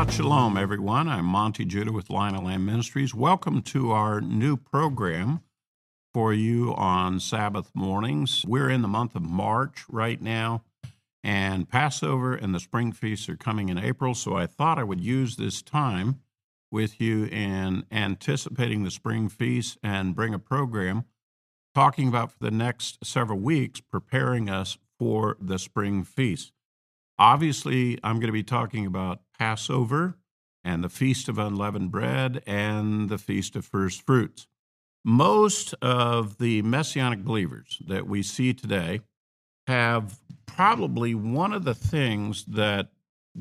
Shabbat Shalom, everyone. I'm Monte Judah with Lion of Lamb Ministries. Welcome to our new program for you on Sabbath mornings. We're in the month of March right now, and Passover and the spring feasts are coming in April, so I thought I would use this time with you in anticipating the spring feasts and bring a program talking about for the next several weeks preparing us for the spring feast. Obviously, I'm going to be talking about Passover and the Feast of Unleavened Bread and the Feast of First Fruits. Most of the Messianic believers that we see today have probably one of the things that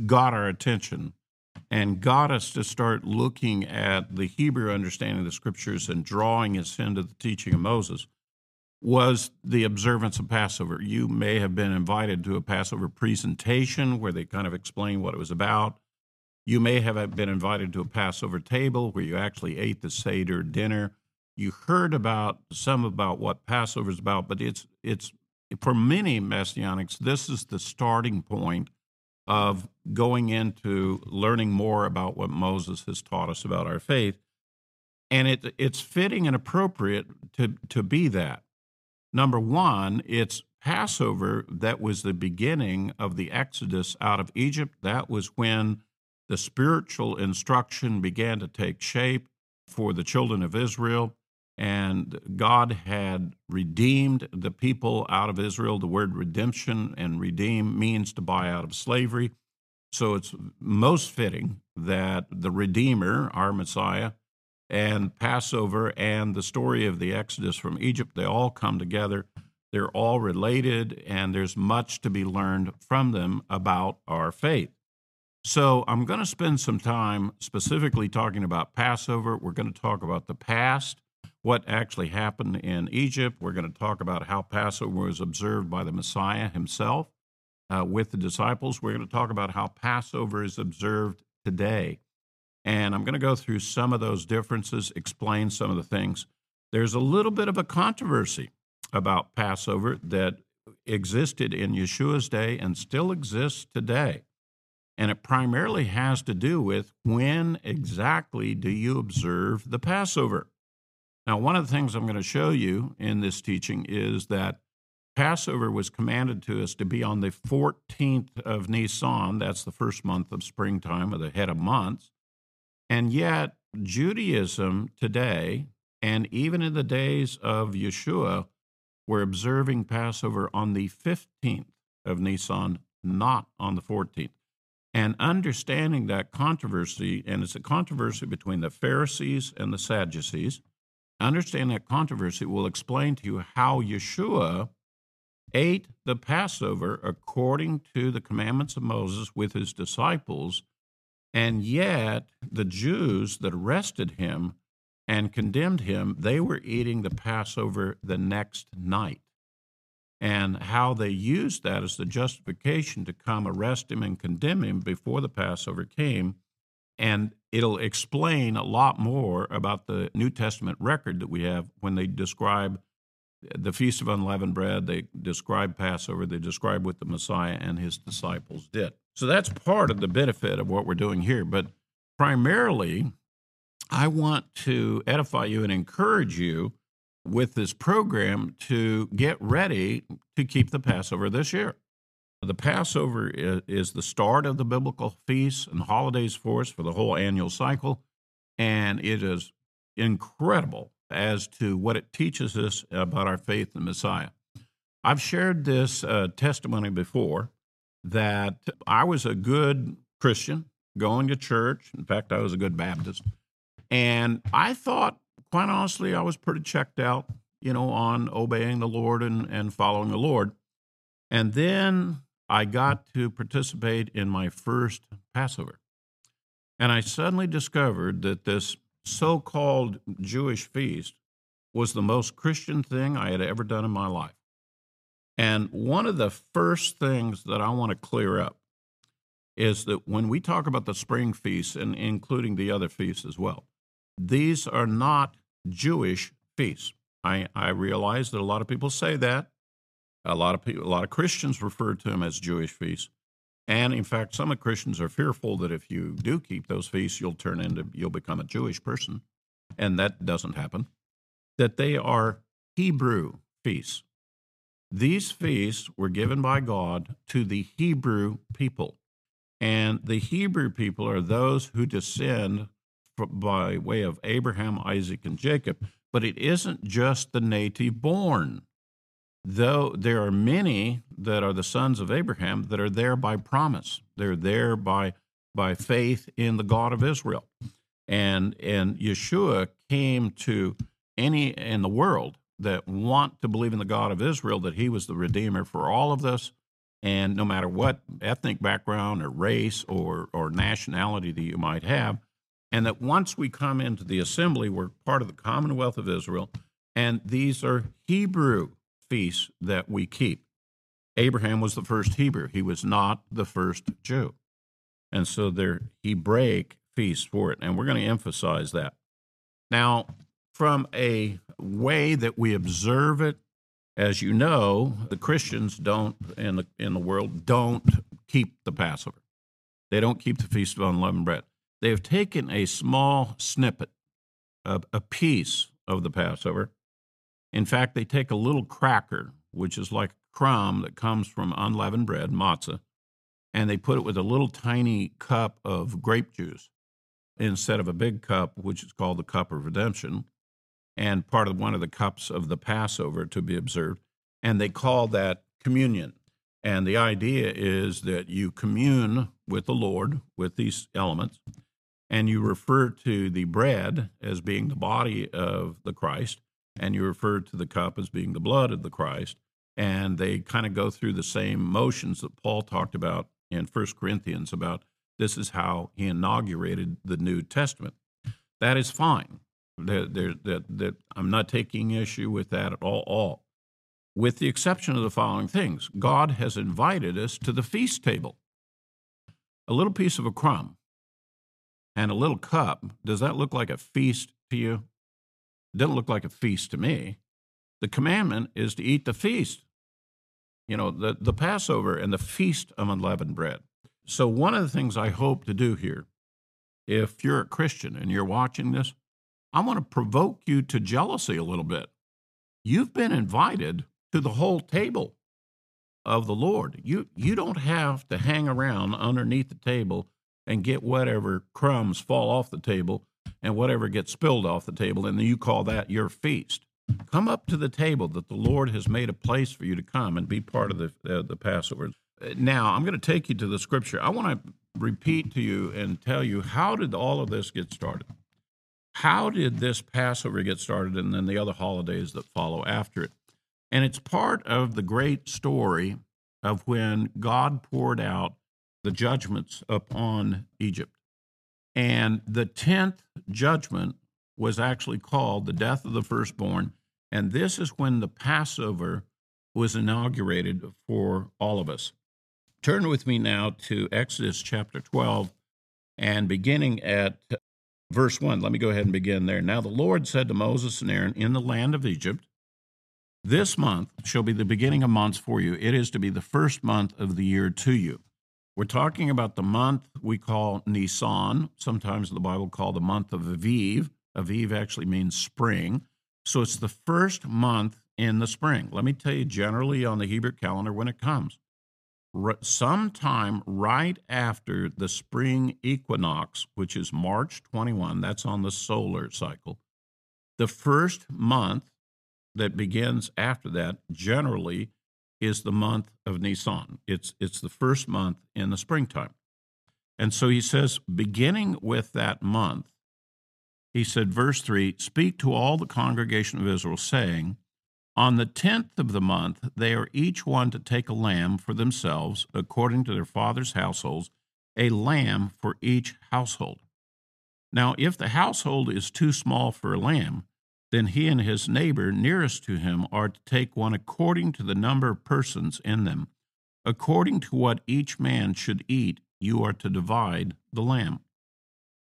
got our attention and got us to start looking at the Hebrew understanding of the scriptures and drawing us into the teaching of Moses was the observance of Passover. You may have been invited to a Passover presentation where they kind of explain what it was about. You may have been invited to a Passover table where you actually ate the Seder dinner. You heard about some about what Passover is about, but it's it's for many messianics, this is the starting point of going into learning more about what Moses has taught us about our faith. And it, it's fitting and appropriate to, to be that. Number one, it's Passover that was the beginning of the Exodus out of Egypt. That was when the spiritual instruction began to take shape for the children of Israel. And God had redeemed the people out of Israel. The word redemption and redeem means to buy out of slavery. So it's most fitting that the Redeemer, our Messiah, and Passover and the story of the Exodus from Egypt, they all come together. They're all related, and there's much to be learned from them about our faith. So, I'm going to spend some time specifically talking about Passover. We're going to talk about the past, what actually happened in Egypt. We're going to talk about how Passover was observed by the Messiah himself uh, with the disciples. We're going to talk about how Passover is observed today. And I'm going to go through some of those differences, explain some of the things. There's a little bit of a controversy about Passover that existed in Yeshua's day and still exists today. And it primarily has to do with when exactly do you observe the Passover? Now, one of the things I'm going to show you in this teaching is that Passover was commanded to us to be on the 14th of Nisan. That's the first month of springtime, or the head of months. And yet, Judaism today, and even in the days of Yeshua, we're observing Passover on the 15th of Nisan, not on the 14th. And understanding that controversy, and it's a controversy between the Pharisees and the Sadducees, understand that controversy will explain to you how Yeshua ate the Passover according to the commandments of Moses with his disciples and yet, the Jews that arrested him and condemned him, they were eating the Passover the next night. And how they used that as the justification to come arrest him and condemn him before the Passover came. And it'll explain a lot more about the New Testament record that we have when they describe the Feast of Unleavened Bread, they describe Passover, they describe what the Messiah and his disciples did. So that's part of the benefit of what we're doing here. But primarily, I want to edify you and encourage you with this program to get ready to keep the Passover this year. The Passover is the start of the biblical feasts and holidays for us for the whole annual cycle, and it is incredible as to what it teaches us about our faith in Messiah. I've shared this uh, testimony before, that I was a good Christian going to church. In fact, I was a good Baptist. And I thought, quite honestly, I was pretty checked out, you know, on obeying the Lord and, and following the Lord. And then I got to participate in my first Passover. And I suddenly discovered that this so called Jewish feast was the most Christian thing I had ever done in my life. And one of the first things that I want to clear up is that when we talk about the spring feasts, and including the other feasts as well, these are not Jewish feasts. I, I realize that a lot of people say that. A lot of people, a lot of Christians refer to them as Jewish feasts. And in fact, some Christians are fearful that if you do keep those feasts, you'll turn into, you'll become a Jewish person. And that doesn't happen. That they are Hebrew feasts. These feasts were given by God to the Hebrew people. And the Hebrew people are those who descend by way of Abraham, Isaac, and Jacob. But it isn't just the native born though there are many that are the sons of Abraham that are there by promise. They're there by by faith in the God of Israel. And and Yeshua came to any in the world that want to believe in the God of Israel that he was the redeemer for all of this and no matter what ethnic background or race or or nationality that you might have and that once we come into the assembly we're part of the commonwealth of Israel and these are Hebrew feasts that we keep. Abraham was the first Hebrew, he was not the first Jew. And so they're Hebraic feasts for it, and we're going to emphasize that. Now, from a way that we observe it, as you know, the Christians don't in the in the world don't keep the Passover. They don't keep the Feast of Unleavened Bread. They have taken a small snippet, a, a piece of the Passover, in fact, they take a little cracker, which is like a crumb that comes from unleavened bread, matzah, and they put it with a little tiny cup of grape juice instead of a big cup, which is called the cup of redemption, and part of one of the cups of the Passover to be observed. And they call that communion. And the idea is that you commune with the Lord with these elements, and you refer to the bread as being the body of the Christ, and you refer to the cup as being the blood of the Christ. And they kind of go through the same motions that Paul talked about in First Corinthians about this is how he inaugurated the New Testament. That is fine. That, I'm not taking issue with that at all, all. With the exception of the following things God has invited us to the feast table. A little piece of a crumb and a little cup, does that look like a feast to you? It didn't look like a feast to me. The commandment is to eat the feast, you know, the, the Passover and the feast of unleavened bread. So, one of the things I hope to do here, if you're a Christian and you're watching this, I want to provoke you to jealousy a little bit. You've been invited to the whole table of the Lord. You, you don't have to hang around underneath the table and get whatever crumbs fall off the table and whatever gets spilled off the table, and you call that your feast. Come up to the table that the Lord has made a place for you to come and be part of the, uh, the Passover. Now, I'm going to take you to the scripture. I want to repeat to you and tell you how did all of this get started? How did this Passover get started and then the other holidays that follow after it? And it's part of the great story of when God poured out the judgments upon Egypt. And the 10th judgment was actually called the death of the firstborn. And this is when the Passover was inaugurated for all of us. Turn with me now to Exodus chapter 12 and beginning at verse 1. Let me go ahead and begin there. Now the Lord said to Moses and Aaron in the land of Egypt, This month shall be the beginning of months for you. It is to be the first month of the year to you. We're talking about the month we call Nisan, sometimes the Bible called the month of Aviv. Aviv actually means spring. So it's the first month in the spring. Let me tell you generally on the Hebrew calendar when it comes. Sometime right after the spring equinox, which is March 21, that's on the solar cycle. The first month that begins after that generally is the month of Nisan. It's, it's the first month in the springtime. And so he says, beginning with that month, he said, verse 3 Speak to all the congregation of Israel, saying, On the tenth of the month, they are each one to take a lamb for themselves, according to their father's households, a lamb for each household. Now, if the household is too small for a lamb, then he and his neighbor nearest to him are to take one according to the number of persons in them. According to what each man should eat, you are to divide the lamb.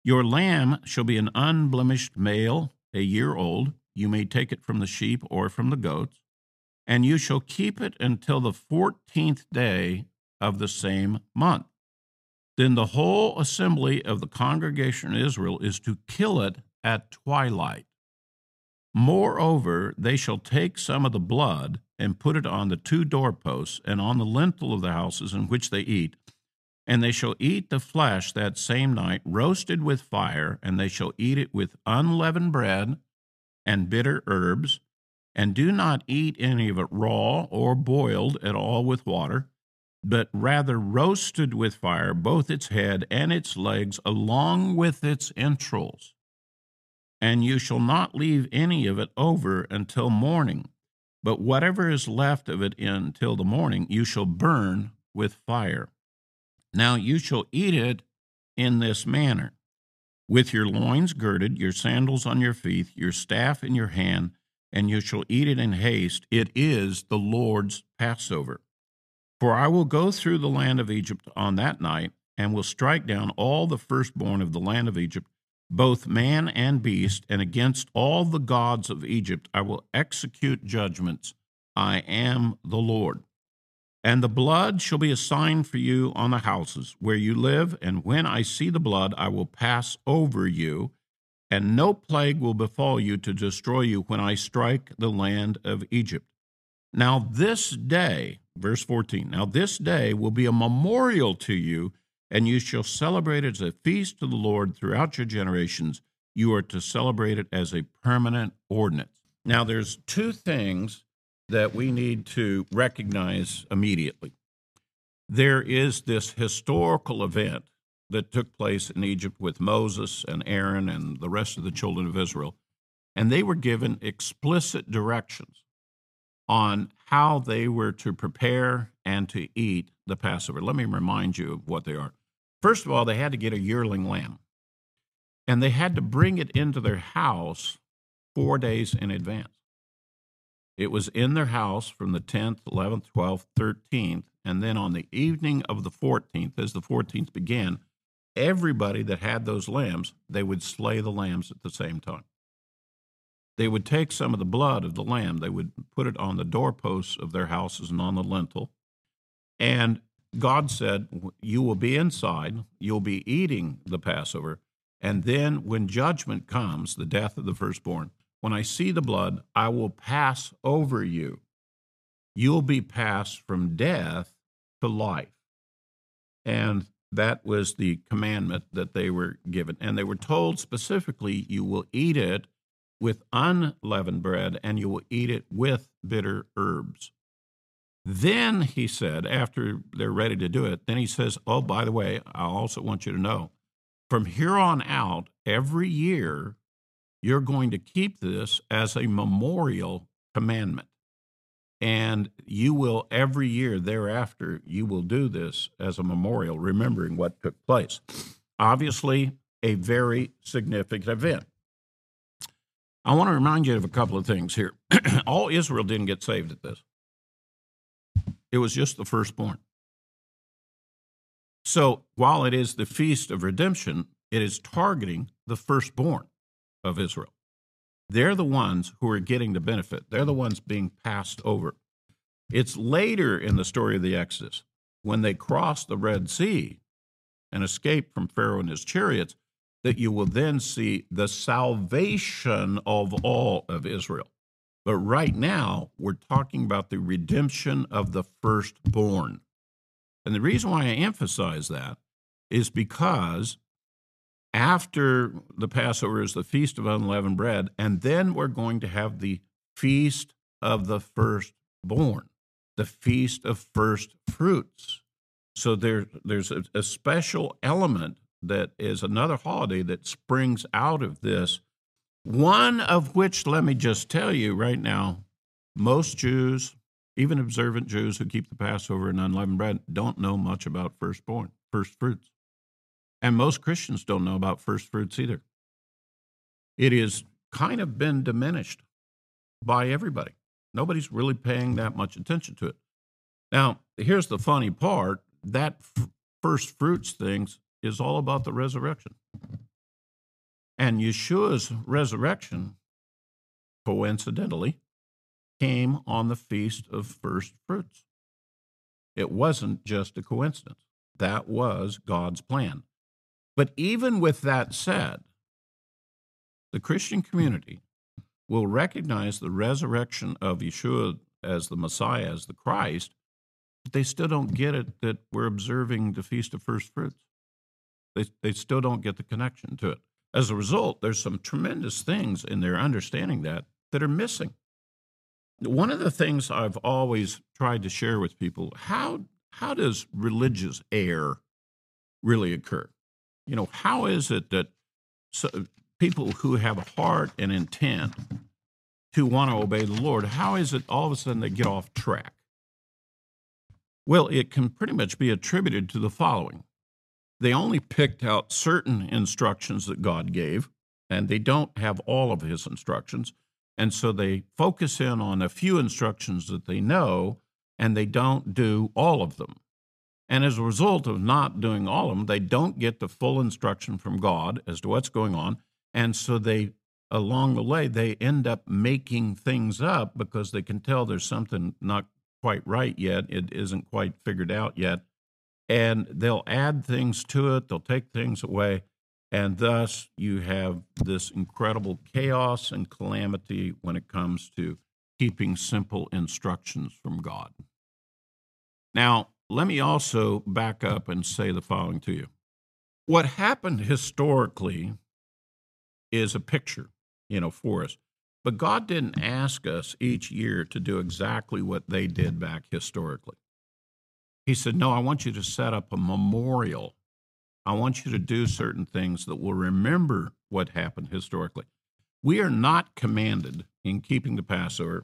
Your lamb shall be an unblemished male, a year old. You may take it from the sheep or from the goats, and you shall keep it until the fourteenth day of the same month. Then the whole assembly of the congregation of Israel is to kill it at twilight. Moreover, they shall take some of the blood and put it on the two doorposts and on the lintel of the houses in which they eat. And they shall eat the flesh that same night, roasted with fire, and they shall eat it with unleavened bread and bitter herbs. And do not eat any of it raw or boiled at all with water, but rather roasted with fire, both its head and its legs, along with its entrails and you shall not leave any of it over until morning. But whatever is left of it until the morning, you shall burn with fire. Now you shall eat it in this manner with your loins girded, your sandals on your feet, your staff in your hand, and you shall eat it in haste. It is the Lord's Passover. For I will go through the land of Egypt on that night, and will strike down all the firstborn of the land of Egypt both man and beast, and against all the gods of Egypt I will execute judgments. I am the Lord. And the blood shall be a sign for you on the houses where you live, and when I see the blood, I will pass over you, and no plague will befall you to destroy you when I strike the land of Egypt. Now, this day, verse 14, now this day will be a memorial to you and you shall celebrate it as a feast to the Lord throughout your generations. You are to celebrate it as a permanent ordinance. Now, there's two things that we need to recognize immediately. There is this historical event that took place in Egypt with Moses and Aaron and the rest of the children of Israel, and they were given explicit directions on how they were to prepare and to eat the Passover. Let me remind you of what they are. First of all, they had to get a yearling lamb, and they had to bring it into their house four days in advance. It was in their house from the 10th, 11th, 12th, 13th, and then on the evening of the 14th, as the 14th began, everybody that had those lambs, they would slay the lambs at the same time. They would take some of the blood of the lamb, they would put it on the doorposts of their houses and on the lintel, and God said, You will be inside, you'll be eating the Passover, and then when judgment comes, the death of the firstborn, when I see the blood, I will pass over you. You'll be passed from death to life. And that was the commandment that they were given. And they were told specifically, You will eat it with unleavened bread, and you will eat it with bitter herbs. Then he said, after they're ready to do it, then he says, Oh, by the way, I also want you to know from here on out, every year, you're going to keep this as a memorial commandment. And you will, every year thereafter, you will do this as a memorial, remembering what took place. Obviously, a very significant event. I want to remind you of a couple of things here. All Israel didn't get saved at this. It was just the firstborn. So while it is the feast of redemption, it is targeting the firstborn of Israel. They're the ones who are getting the benefit, they're the ones being passed over. It's later in the story of the Exodus when they cross the Red Sea and escape from Pharaoh and his chariots that you will then see the salvation of all of Israel. But right now, we're talking about the redemption of the firstborn. And the reason why I emphasize that is because after the Passover is the Feast of Unleavened Bread, and then we're going to have the Feast of the Firstborn, the Feast of First Fruits. So there, there's a, a special element that is another holiday that springs out of this one of which, let me just tell you right now, most Jews, even observant Jews who keep the Passover and unleavened bread, don't know much about firstborn, first fruits. And most Christians don't know about first fruits either. It has kind of been diminished by everybody. Nobody's really paying that much attention to it. Now, here's the funny part that f- first fruits things is all about the resurrection. And Yeshua's resurrection, coincidentally, came on the Feast of First Fruits. It wasn't just a coincidence. That was God's plan. But even with that said, the Christian community will recognize the resurrection of Yeshua as the Messiah, as the Christ, but they still don't get it that we're observing the Feast of First Fruits. They, they still don't get the connection to it. As a result, there's some tremendous things in their understanding that that are missing. One of the things I've always tried to share with people how how does religious error really occur? You know, how is it that so, people who have a heart and intent to want to obey the Lord, how is it all of a sudden they get off track? Well, it can pretty much be attributed to the following they only picked out certain instructions that God gave, and they don't have all of his instructions. And so they focus in on a few instructions that they know, and they don't do all of them. And as a result of not doing all of them, they don't get the full instruction from God as to what's going on. And so they, along the way, they end up making things up because they can tell there's something not quite right yet. It isn't quite figured out yet and they'll add things to it, they'll take things away, and thus you have this incredible chaos and calamity when it comes to keeping simple instructions from God. Now, let me also back up and say the following to you. What happened historically is a picture, you know, for us. But God didn't ask us each year to do exactly what they did back historically. He said, No, I want you to set up a memorial. I want you to do certain things that will remember what happened historically. We are not commanded in keeping the Passover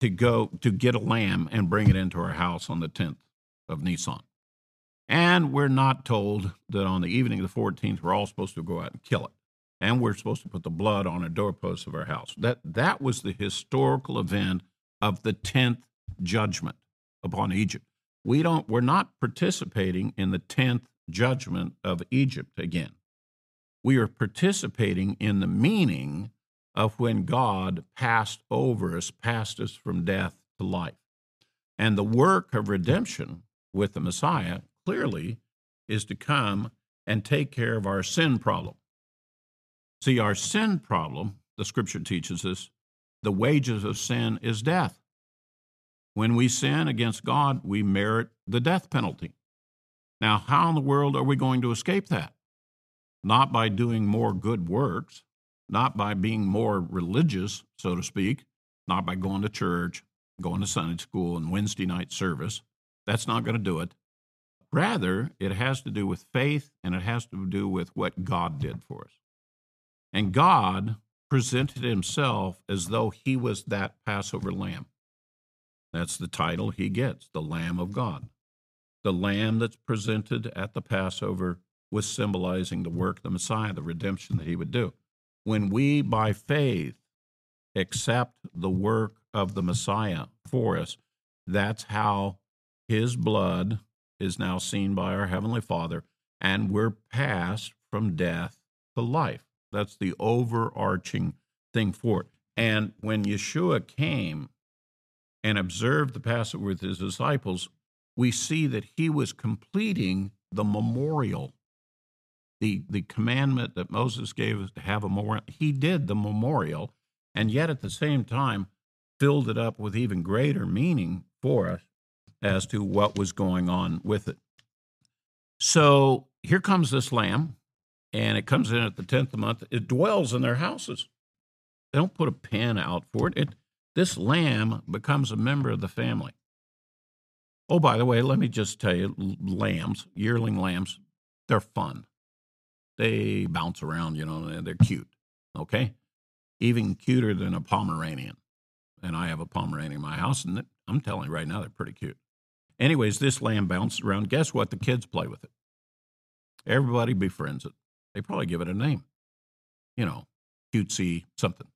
to go to get a lamb and bring it into our house on the 10th of Nisan. And we're not told that on the evening of the 14th, we're all supposed to go out and kill it. And we're supposed to put the blood on a doorpost of our house. That, that was the historical event of the 10th judgment upon Egypt we don't we're not participating in the 10th judgment of Egypt again. We are participating in the meaning of when God passed over us, passed us from death to life. And the work of redemption with the Messiah clearly is to come and take care of our sin problem. See, our sin problem, the scripture teaches us, the wages of sin is death. When we sin against God, we merit the death penalty. Now, how in the world are we going to escape that? Not by doing more good works, not by being more religious, so to speak, not by going to church, going to Sunday school and Wednesday night service. That's not going to do it. Rather, it has to do with faith and it has to do with what God did for us. And God presented himself as though he was that Passover lamb. That's the title he gets, the Lamb of God. The lamb that's presented at the Passover was symbolizing the work the Messiah, the redemption that he would do. When we, by faith, accept the work of the Messiah for us, that's how his blood is now seen by our Heavenly Father, and we're passed from death to life. That's the overarching thing for it. And when Yeshua came and observed the Passover with his disciples, we see that he was completing the memorial, the, the commandment that Moses gave us to have a memorial. He did the memorial, and yet at the same time filled it up with even greater meaning for us as to what was going on with it. So here comes this lamb, and it comes in at the 10th of the month. It dwells in their houses. They don't put a pen out for it. It this lamb becomes a member of the family. Oh, by the way, let me just tell you lambs, yearling lambs, they're fun. They bounce around, you know, they're cute, okay? Even cuter than a Pomeranian. And I have a Pomeranian in my house, and I'm telling you right now, they're pretty cute. Anyways, this lamb bounces around. Guess what? The kids play with it. Everybody befriends it. They probably give it a name, you know, cutesy something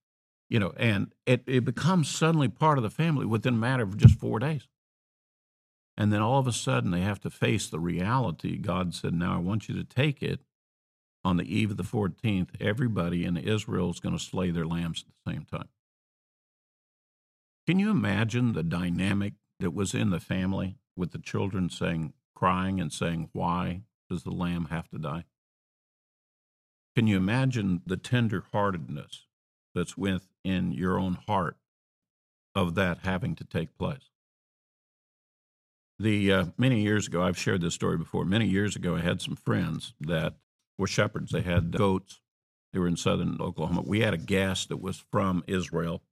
you know, and it, it becomes suddenly part of the family within a matter of just four days. And then all of a sudden they have to face the reality. God said, Now I want you to take it on the eve of the 14th. Everybody in Israel is going to slay their lambs at the same time. Can you imagine the dynamic that was in the family with the children saying, crying and saying, Why does the lamb have to die? Can you imagine the tender-heartedness that's within your own heart of that having to take place? The uh, many years ago, I've shared this story before. Many years ago, I had some friends that were shepherds. They had goats. They were in southern Oklahoma. We had a guest that was from Israel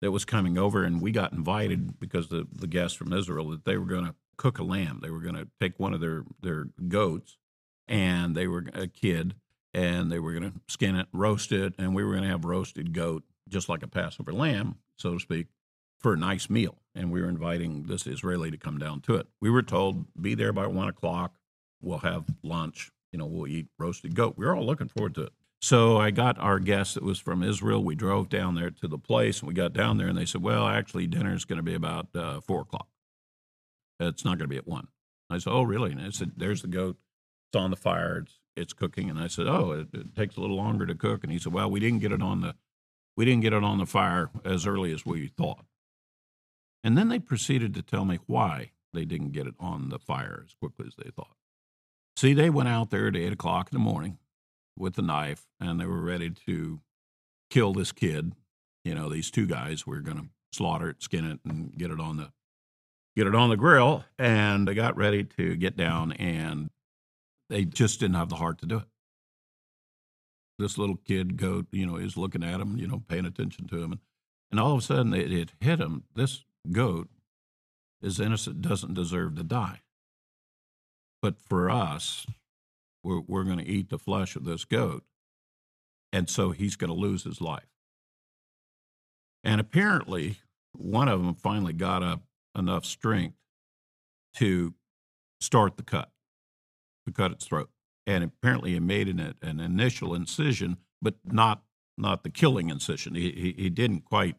that was coming over, and we got invited because the the guests from Israel that they were going to cook a lamb. They were going to take one of their their goats, and they were a kid, and they were going to skin it, roast it, and we were going to have roasted goat, just like a Passover lamb, so to speak, for a nice meal and we were inviting this Israeli to come down to it. We were told, be there by one o'clock. We'll have lunch. You know, we'll eat roasted goat. We were all looking forward to it. So I got our guest that was from Israel. We drove down there to the place, and we got down there, and they said, "Well, actually, dinner is going to be about uh, four o'clock. It's not going to be at one." I said, "Oh, really?" And I said, "There's the goat. It's on the fire. It's it's cooking." And I said, "Oh, it, it takes a little longer to cook." And he said, "Well, we didn't get it on the we didn't get it on the fire as early as we thought." And then they proceeded to tell me why they didn't get it on the fire as quickly as they thought. See, they went out there at eight o'clock in the morning with a knife and they were ready to kill this kid. You know, these two guys were going to slaughter it, skin it, and get it on the get it on the grill. And they got ready to get down, and they just didn't have the heart to do it. This little kid goat, you know, is looking at him, you know, paying attention to him, and, and all of a sudden it, it hit him. This goat is innocent, doesn't deserve to die. But for us, we're, we're going to eat the flesh of this goat. And so he's going to lose his life. And apparently, one of them finally got up enough strength to start the cut, to cut its throat. And apparently, he made an, an initial incision, but not not the killing incision. He, he, he didn't quite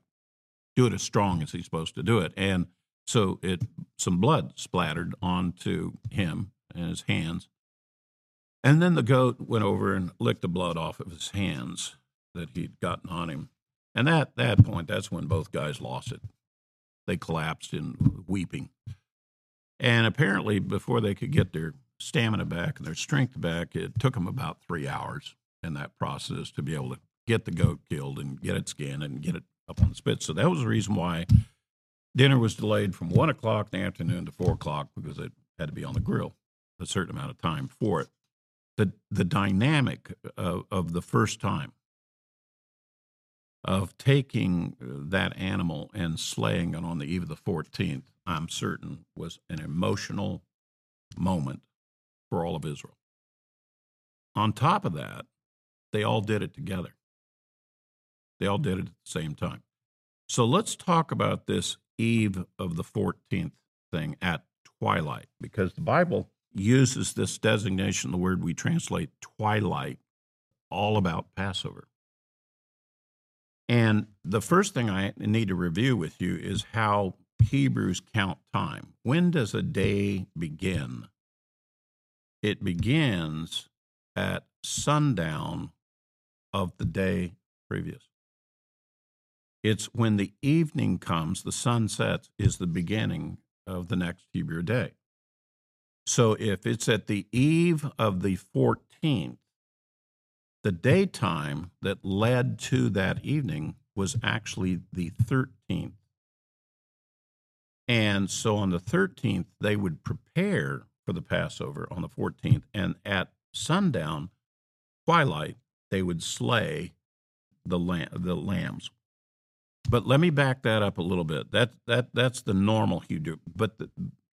do it as strong as he's supposed to do it. And so it some blood splattered onto him and his hands. And then the goat went over and licked the blood off of his hands that he'd gotten on him. And at that point, that's when both guys lost it. They collapsed in weeping. And apparently, before they could get their stamina back and their strength back, it took them about three hours in that process to be able to get the goat killed and get it skinned and get it up on the spit. So that was the reason why dinner was delayed from one o'clock in the afternoon to four o'clock because it had to be on the grill a certain amount of time for it. The the dynamic of, of the first time of taking uh, that animal and slaying it on the eve of the 14th, I'm certain was an emotional moment for all of Israel. On top of that, they all did it together. They all did it at the same time. So let's talk about this eve of the 14th thing at twilight, because the Bible uses this designation, the word we translate twilight, all about Passover. And the first thing I need to review with you is how Hebrews count time. When does a day begin? It begins at sundown of the day previous. It's when the evening comes, the sun sets, is the beginning of the next Hebrew day. So if it's at the eve of the 14th, the daytime that led to that evening was actually the 13th. And so on the 13th, they would prepare for the Passover on the 14th. And at sundown, twilight, they would slay the, lamb, the lambs. But let me back that up a little bit. That that that's the normal Hebrew, but the,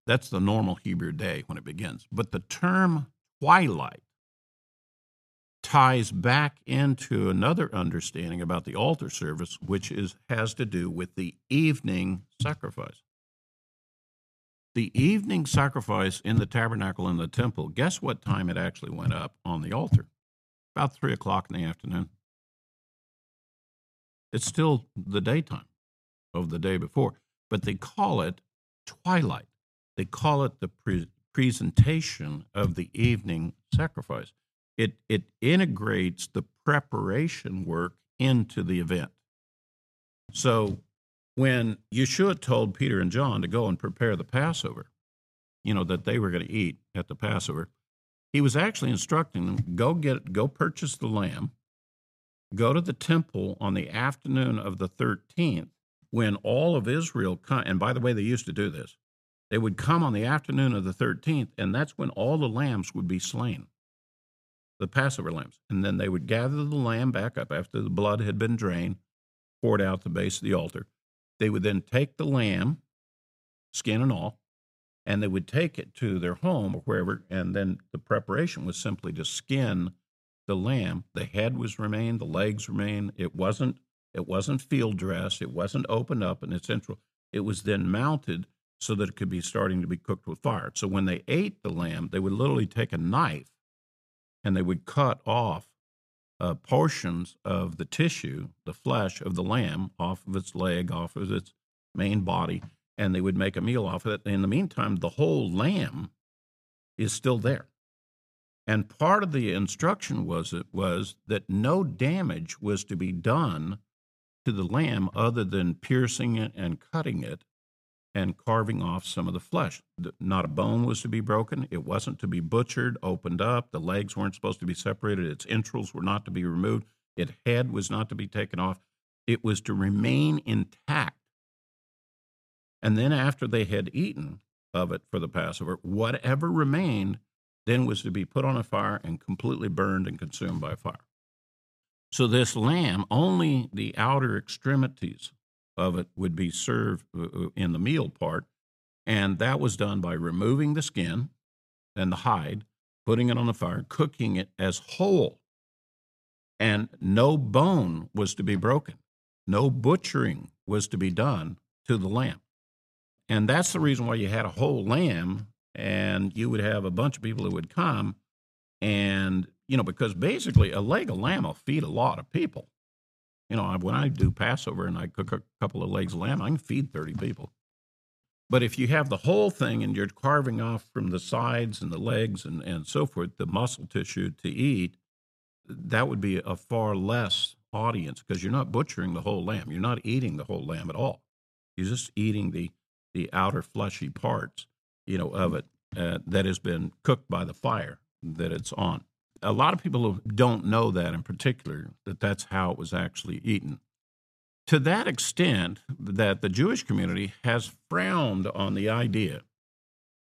that's the normal Hebrew day when it begins. But the term twilight ties back into another understanding about the altar service, which is has to do with the evening sacrifice. The evening sacrifice in the tabernacle in the temple. Guess what time it actually went up on the altar? About three o'clock in the afternoon. It's still the daytime of the day before, but they call it twilight. They call it the pre- presentation of the evening sacrifice. It, it integrates the preparation work into the event. So when Yeshua told Peter and John to go and prepare the Passover, you know, that they were going to eat at the Passover, he was actually instructing them go get go purchase the lamb, go to the temple on the afternoon of the 13th when all of Israel come, and by the way, they used to do this. They would come on the afternoon of the 13th, and that's when all the lambs would be slain, the Passover lambs. And then they would gather the lamb back up after the blood had been drained, poured out the base of the altar. They would then take the lamb, skin and all, and they would take it to their home or wherever, and then the preparation was simply to skin the lamb. The head was remained, the legs remained. It wasn't it wasn't field dressed, it wasn't opened up its central. It was then mounted so that it could be starting to be cooked with fire. So when they ate the lamb, they would literally take a knife and they would cut off uh, portions of the tissue, the flesh of the lamb, off of its leg, off of its main body, and they would make a meal off of it. In the meantime, the whole lamb is still there. And part of the instruction was it was that no damage was to be done to the lamb other than piercing it and cutting it and carving off some of the flesh. Not a bone was to be broken. It wasn't to be butchered, opened up. The legs weren't supposed to be separated. Its entrails were not to be removed. Its head was not to be taken off. It was to remain intact and then after they had eaten of it for the Passover, whatever remained then was to be put on a fire and completely burned and consumed by fire. So this lamb, only the outer extremities of it would be served uh, uh, in the meal part, and that was done by removing the skin and the hide, putting it on the fire, cooking it as whole. And no bone was to be broken. No butchering was to be done to the lamb. And that's the reason why you had a whole lamb and you would have a bunch of people who would come and, you know, because basically a leg of lamb will feed a lot of people. You know, when I do Passover and I cook a couple of legs of lamb, I can feed 30 people. But if you have the whole thing and you're carving off from the sides and the legs and, and so forth, the muscle tissue to eat, that would be a far less audience because you're not butchering the whole lamb. You're not eating the whole lamb at all. You're just eating the the outer fleshy parts, you know, of it uh, that has been cooked by the fire that it's on. A lot of people don't know that in particular, that that's how it was actually eaten. To that extent, that the Jewish community has frowned on the idea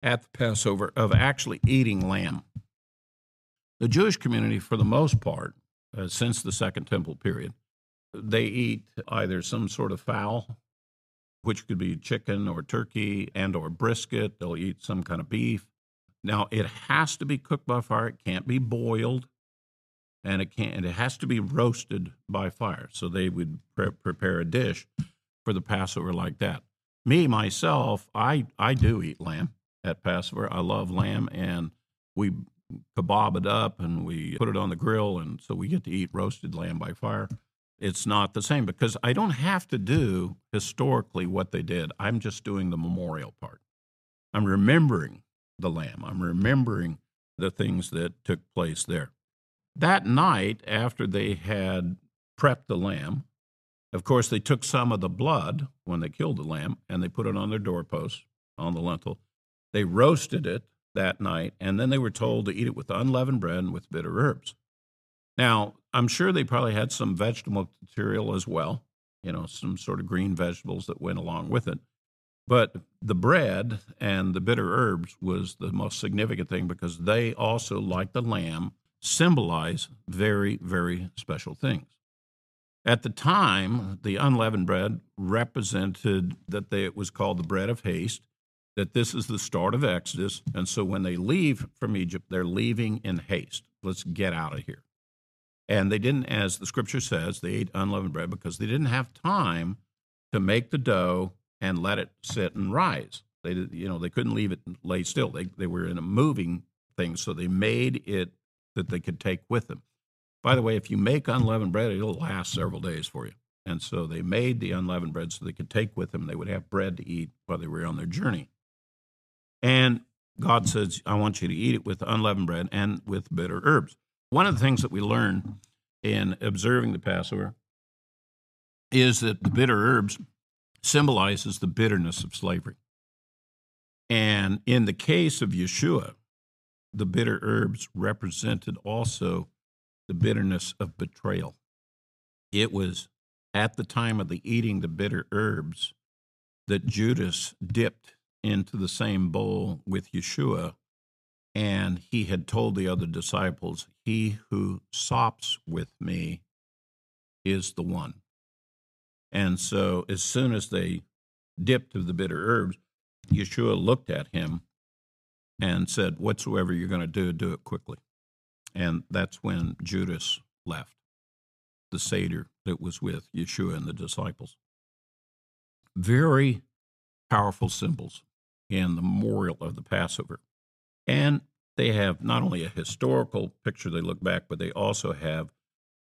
at the Passover of actually eating lamb. The Jewish community, for the most part, uh, since the Second Temple period, they eat either some sort of fowl which could be chicken or turkey and or brisket. They'll eat some kind of beef. Now it has to be cooked by fire. It can't be boiled, and it can't. And it has to be roasted by fire. So they would pre- prepare a dish for the Passover like that. Me myself, I I do eat lamb at Passover. I love lamb, and we kebab it up and we put it on the grill, and so we get to eat roasted lamb by fire it's not the same because I don't have to do historically what they did. I'm just doing the memorial part. I'm remembering the lamb, I'm remembering the things that took place there. That night, after they had prepped the lamb, of course, they took some of the blood when they killed the lamb and they put it on their doorpost on the lintel. They roasted it that night, and then they were told to eat it with unleavened bread and with bitter herbs. Now, I'm sure they probably had some vegetable material as well, you know, some sort of green vegetables that went along with it. But the bread and the bitter herbs was the most significant thing because they also, like the lamb, symbolize very, very special things. At the time, the unleavened bread represented that they, it was called the bread of haste, that this is the start of Exodus. And so when they leave from Egypt, they're leaving in haste. Let's get out of here. And they didn't, as the scripture says, they ate unleavened bread because they didn't have time to make the dough and let it sit and rise. They, you know, they couldn't leave it lay still. They, they were in a moving thing, so they made it that they could take with them. By the way, if you make unleavened bread, it'll last several days for you. And so they made the unleavened bread so they could take with them. They would have bread to eat while they were on their journey. And God says, I want you to eat it with unleavened bread and with bitter herbs. One of the things that we learn in observing the Passover is that the bitter herbs symbolizes the bitterness of slavery. And in the case of Yeshua, the bitter herbs represented also the bitterness of betrayal. It was at the time of the eating the bitter herbs that Judas dipped into the same bowl with Yeshua, and he had told the other disciples, He who sops with me is the one. And so, as soon as they dipped of the bitter herbs, Yeshua looked at him and said, Whatsoever you're going to do, do it quickly. And that's when Judas left the Seder that was with Yeshua and the disciples. Very powerful symbols in the memorial of the Passover. And they have not only a historical picture they look back, but they also have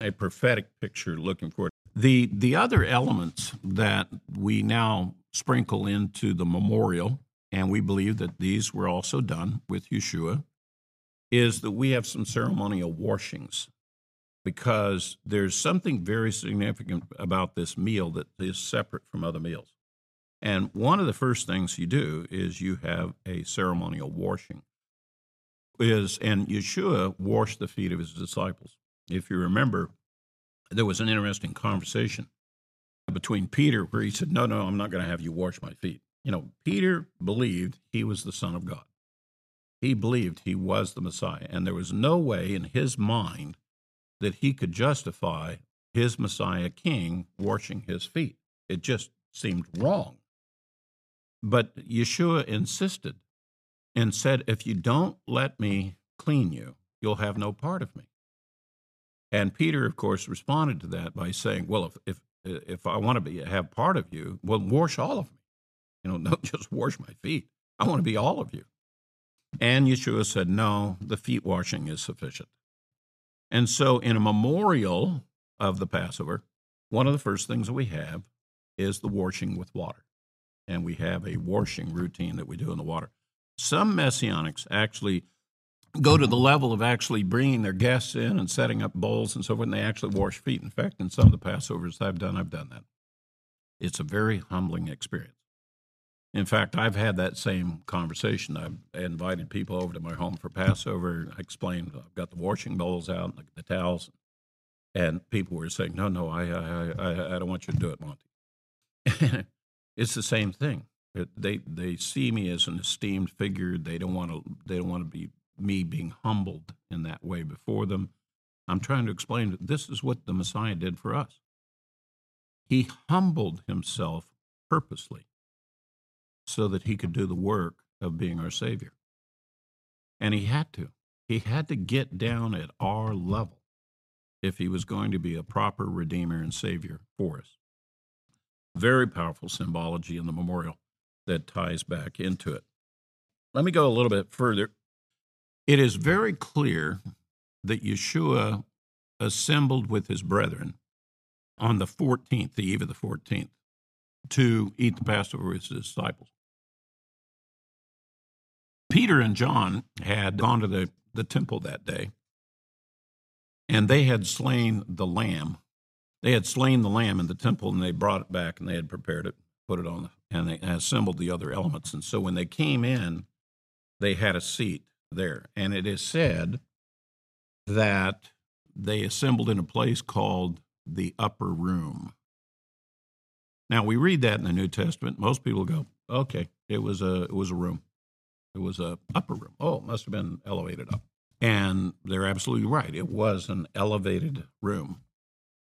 a prophetic picture looking forward. The, the other elements that we now sprinkle into the memorial, and we believe that these were also done with Yeshua, is that we have some ceremonial washings because there's something very significant about this meal that is separate from other meals. And one of the first things you do is you have a ceremonial washing. Is and Yeshua washed the feet of his disciples. If you remember, there was an interesting conversation between Peter where he said, "No, no, I'm not going to have you wash my feet." You know, Peter believed he was the son of God. He believed he was the Messiah, and there was no way in his mind that he could justify his Messiah king washing his feet. It just seemed wrong. But Yeshua insisted and said, If you don't let me clean you, you'll have no part of me. And Peter, of course, responded to that by saying, Well, if, if, if I want to be, have part of you, well, wash all of me. You know, don't just wash my feet. I want to be all of you. And Yeshua said, No, the feet washing is sufficient. And so, in a memorial of the Passover, one of the first things that we have is the washing with water. And we have a washing routine that we do in the water. Some messianics actually go to the level of actually bringing their guests in and setting up bowls and so forth, and they actually wash feet. In fact, in some of the Passovers I've done, I've done that. It's a very humbling experience. In fact, I've had that same conversation. I've invited people over to my home for Passover. I explained I've got the washing bowls out, and the towels, and people were saying, "No, no, I, I, I, I don't want you to do it, Monte." it's the same thing. They they see me as an esteemed figure. They don't want to. They don't want to be me being humbled in that way before them. I'm trying to explain that this is what the Messiah did for us. He humbled himself purposely so that he could do the work of being our Savior. And he had to. He had to get down at our level if he was going to be a proper Redeemer and Savior for us. Very powerful symbology in the memorial that ties back into it. Let me go a little bit further. It is very clear that Yeshua assembled with his brethren on the 14th, the eve of the 14th, to eat the Passover with his disciples. Peter and John had gone to the, the temple that day, and they had slain the lamb. They had slain the lamb in the temple, and they brought it back, and they had prepared it, put it on, and they assembled the other elements. And so when they came in, they had a seat there. And it is said that they assembled in a place called the upper room. Now we read that in the New Testament. Most people go, "Okay, it was a it was a room." It was a upper room. Oh, it must have been elevated up. And they're absolutely right. It was an elevated room.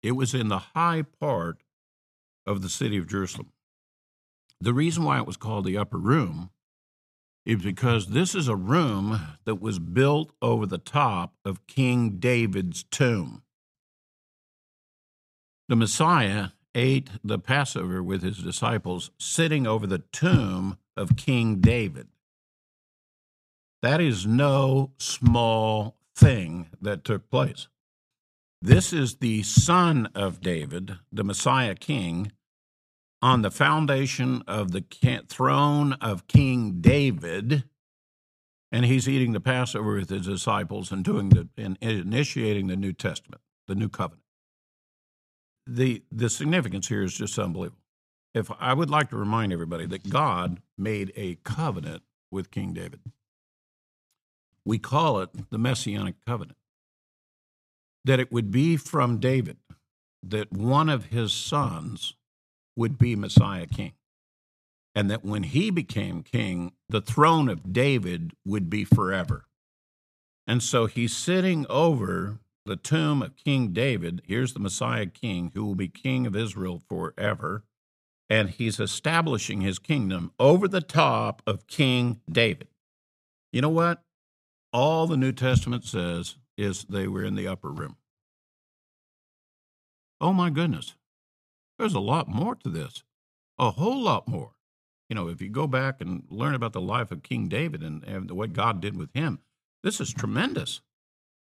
It was in the high part of the city of Jerusalem. The reason why it was called the upper room is because this is a room that was built over the top of King David's tomb. The Messiah ate the Passover with his disciples sitting over the tomb of King David. That is no small thing that took place. This is the son of David, the Messiah king, on the foundation of the throne of King David, and he's eating the Passover with his disciples and doing the and initiating the New Testament, the New Covenant. The the significance here is just unbelievable. If I would like to remind everybody that God made a covenant with King David. We call it the Messianic covenant. That it would be from David, that one of his sons would be Messiah king. And that when he became king, the throne of David would be forever. And so he's sitting over the tomb of King David. Here's the Messiah king who will be king of Israel forever. And he's establishing his kingdom over the top of King David. You know what? All the New Testament says is they were in the upper room. Oh my goodness. There's a lot more to this, a whole lot more. You know, if you go back and learn about the life of King David and, and what God did with him, this is tremendous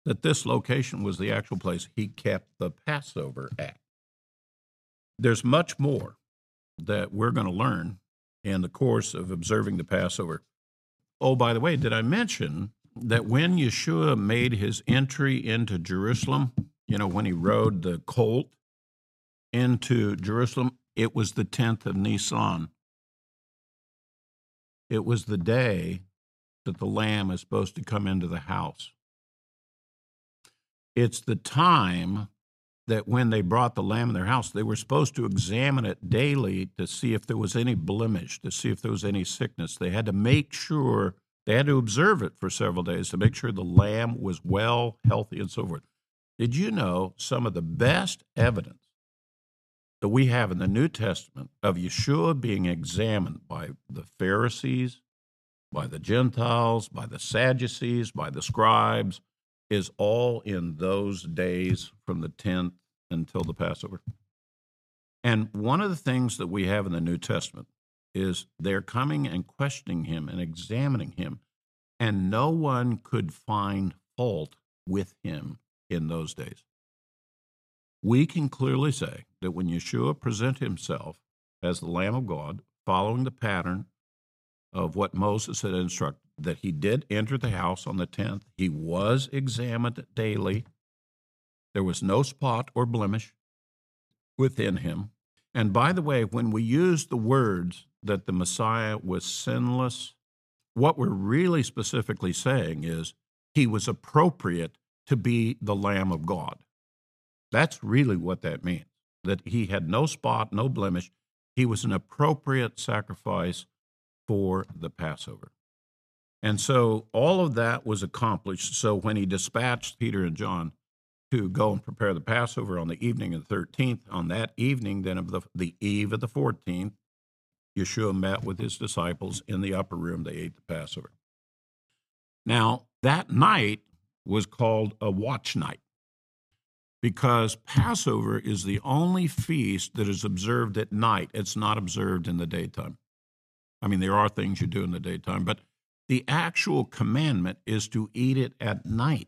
that this location was the actual place he kept the Passover at. There's much more that we're going to learn in the course of observing the Passover. Oh, by the way, did I mention that when Yeshua made his entry into Jerusalem, you know, when he rode the colt into Jerusalem, it was the 10th of Nisan. It was the day that the lamb is supposed to come into the house. It's the time that when they brought the lamb in their house, they were supposed to examine it daily to see if there was any blemish, to see if there was any sickness. They had to make sure, they had to observe it for several days to make sure the lamb was well, healthy, and so forth. Did you know some of the best evidence that we have in the New Testament of Yeshua being examined by the Pharisees, by the Gentiles, by the Sadducees, by the scribes, is all in those days from the 10th until the Passover. And one of the things that we have in the New Testament is they're coming and questioning him and examining him, and no one could find fault with him in those days. We can clearly say that when Yeshua presented himself as the Lamb of God, following the pattern of what Moses had instructed, that he did enter the house on the 10th. He was examined daily. There was no spot or blemish within him. And by the way, when we use the words that the Messiah was sinless, what we're really specifically saying is he was appropriate to be the Lamb of God. That's really what that means, that he had no spot, no blemish. He was an appropriate sacrifice for the Passover. And so all of that was accomplished. So when he dispatched Peter and John to go and prepare the Passover on the evening of the 13th, on that evening, then of the, the eve of the 14th, Yeshua met with his disciples in the upper room. They ate the Passover. Now, that night was called a watch night because Passover is the only feast that is observed at night. It's not observed in the daytime. I mean, there are things you do in the daytime, but the actual commandment is to eat it at night.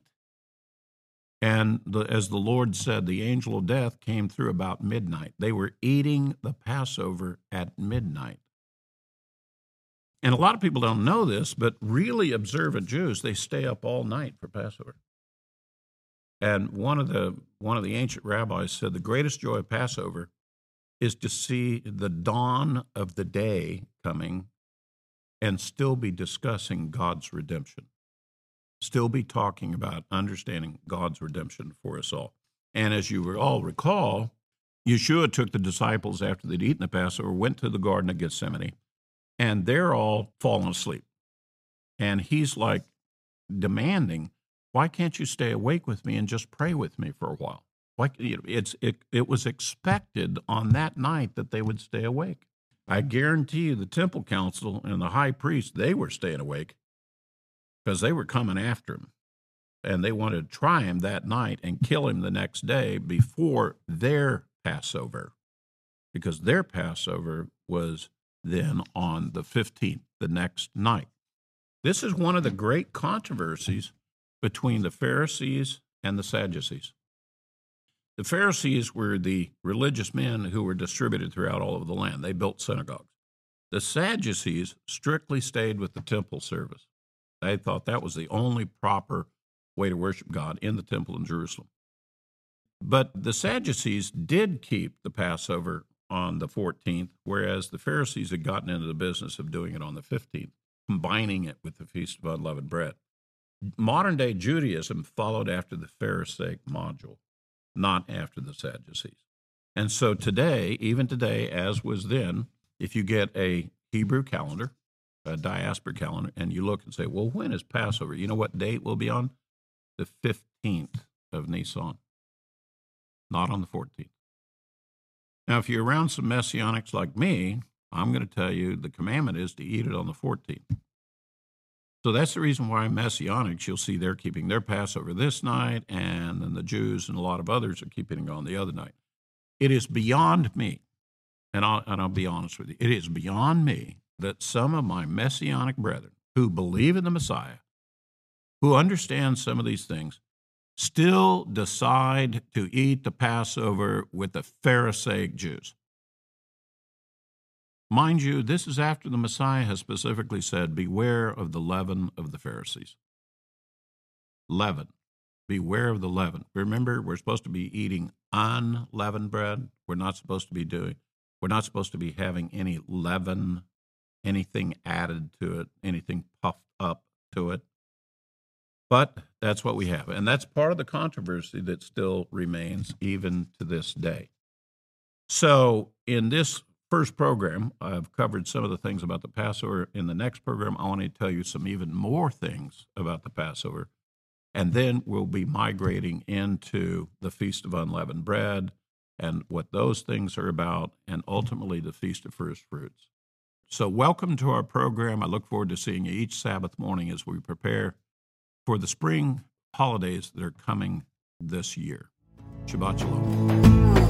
And the, as the Lord said, the angel of death came through about midnight. They were eating the Passover at midnight. And a lot of people don't know this, but really observant Jews, they stay up all night for Passover. And one of the one of the ancient rabbis said the greatest joy of Passover is to see the dawn of the day coming and still be discussing God's redemption, still be talking about understanding God's redemption for us all. And as you all recall, Yeshua took the disciples after they'd eaten the Passover, went to the Garden of Gethsemane, and they're all falling asleep. And he's like demanding, why can't you stay awake with me and just pray with me for a while? It's, it, it was expected on that night that they would stay awake. I guarantee you the temple council and the high priest, they were staying awake because they were coming after him. And they wanted to try him that night and kill him the next day before their Passover, because their Passover was then on the 15th, the next night. This is one of the great controversies between the Pharisees and the Sadducees. The Pharisees were the religious men who were distributed throughout all of the land. They built synagogues. The Sadducees strictly stayed with the temple service. They thought that was the only proper way to worship God in the temple in Jerusalem. But the Sadducees did keep the Passover on the 14th, whereas the Pharisees had gotten into the business of doing it on the 15th. combining it with the Feast of Unleavened Bread. Modern day Judaism followed after the Pharisaic module, not after the Sadducees. And so today, even today, as was then, if you get a Hebrew calendar, a diaspora calendar, and you look and say, well, when is Passover? You know what date will be on? The 15th of Nisan, not on the 14th. Now, if you're around some messianics like me, I'm going to tell you the commandment is to eat it on the 14th. So that's the reason why messianics, you'll see they're keeping their Passover this night, and then the Jews and a lot of others are keeping it on the other night. It is beyond me, and I'll, and I'll be honest with you, it is beyond me that some of my messianic brethren who believe in the Messiah, who understand some of these things, still decide to eat the Passover with the Pharisaic Jews. Mind you, this is after the Messiah has specifically said, Beware of the leaven of the Pharisees. Leaven. Beware of the leaven. Remember, we're supposed to be eating unleavened bread. We're not supposed to be doing, we're not supposed to be having any leaven, anything added to it, anything puffed up to it. But that's what we have. And that's part of the controversy that still remains even to this day. So, in this first program, I've covered some of the things about the Passover. In the next program, I want to tell you some even more things about the Passover. And then we'll be migrating into the Feast of Unleavened Bread and what those things are about, and ultimately the Feast of First Fruits. So, welcome to our program. I look forward to seeing you each Sabbath morning as we prepare for the spring holidays that are coming this year. Shabbat Shalom.